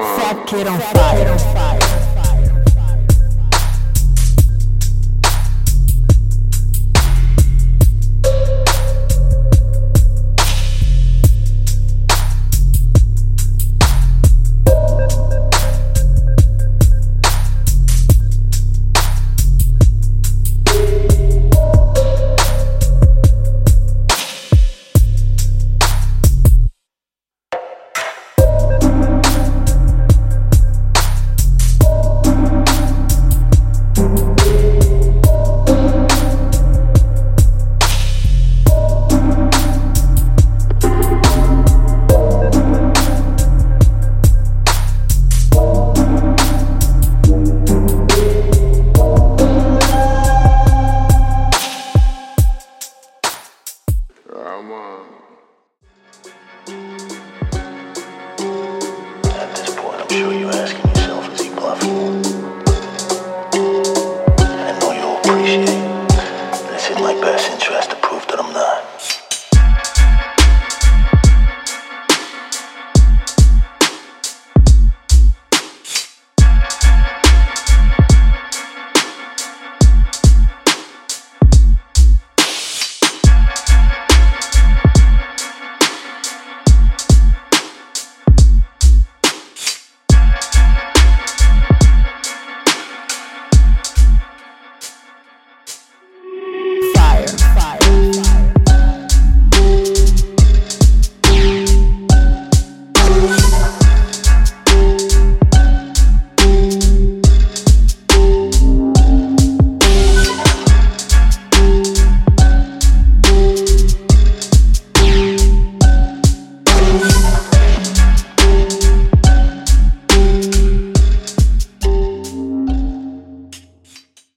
Fat kid on fire. Yeah.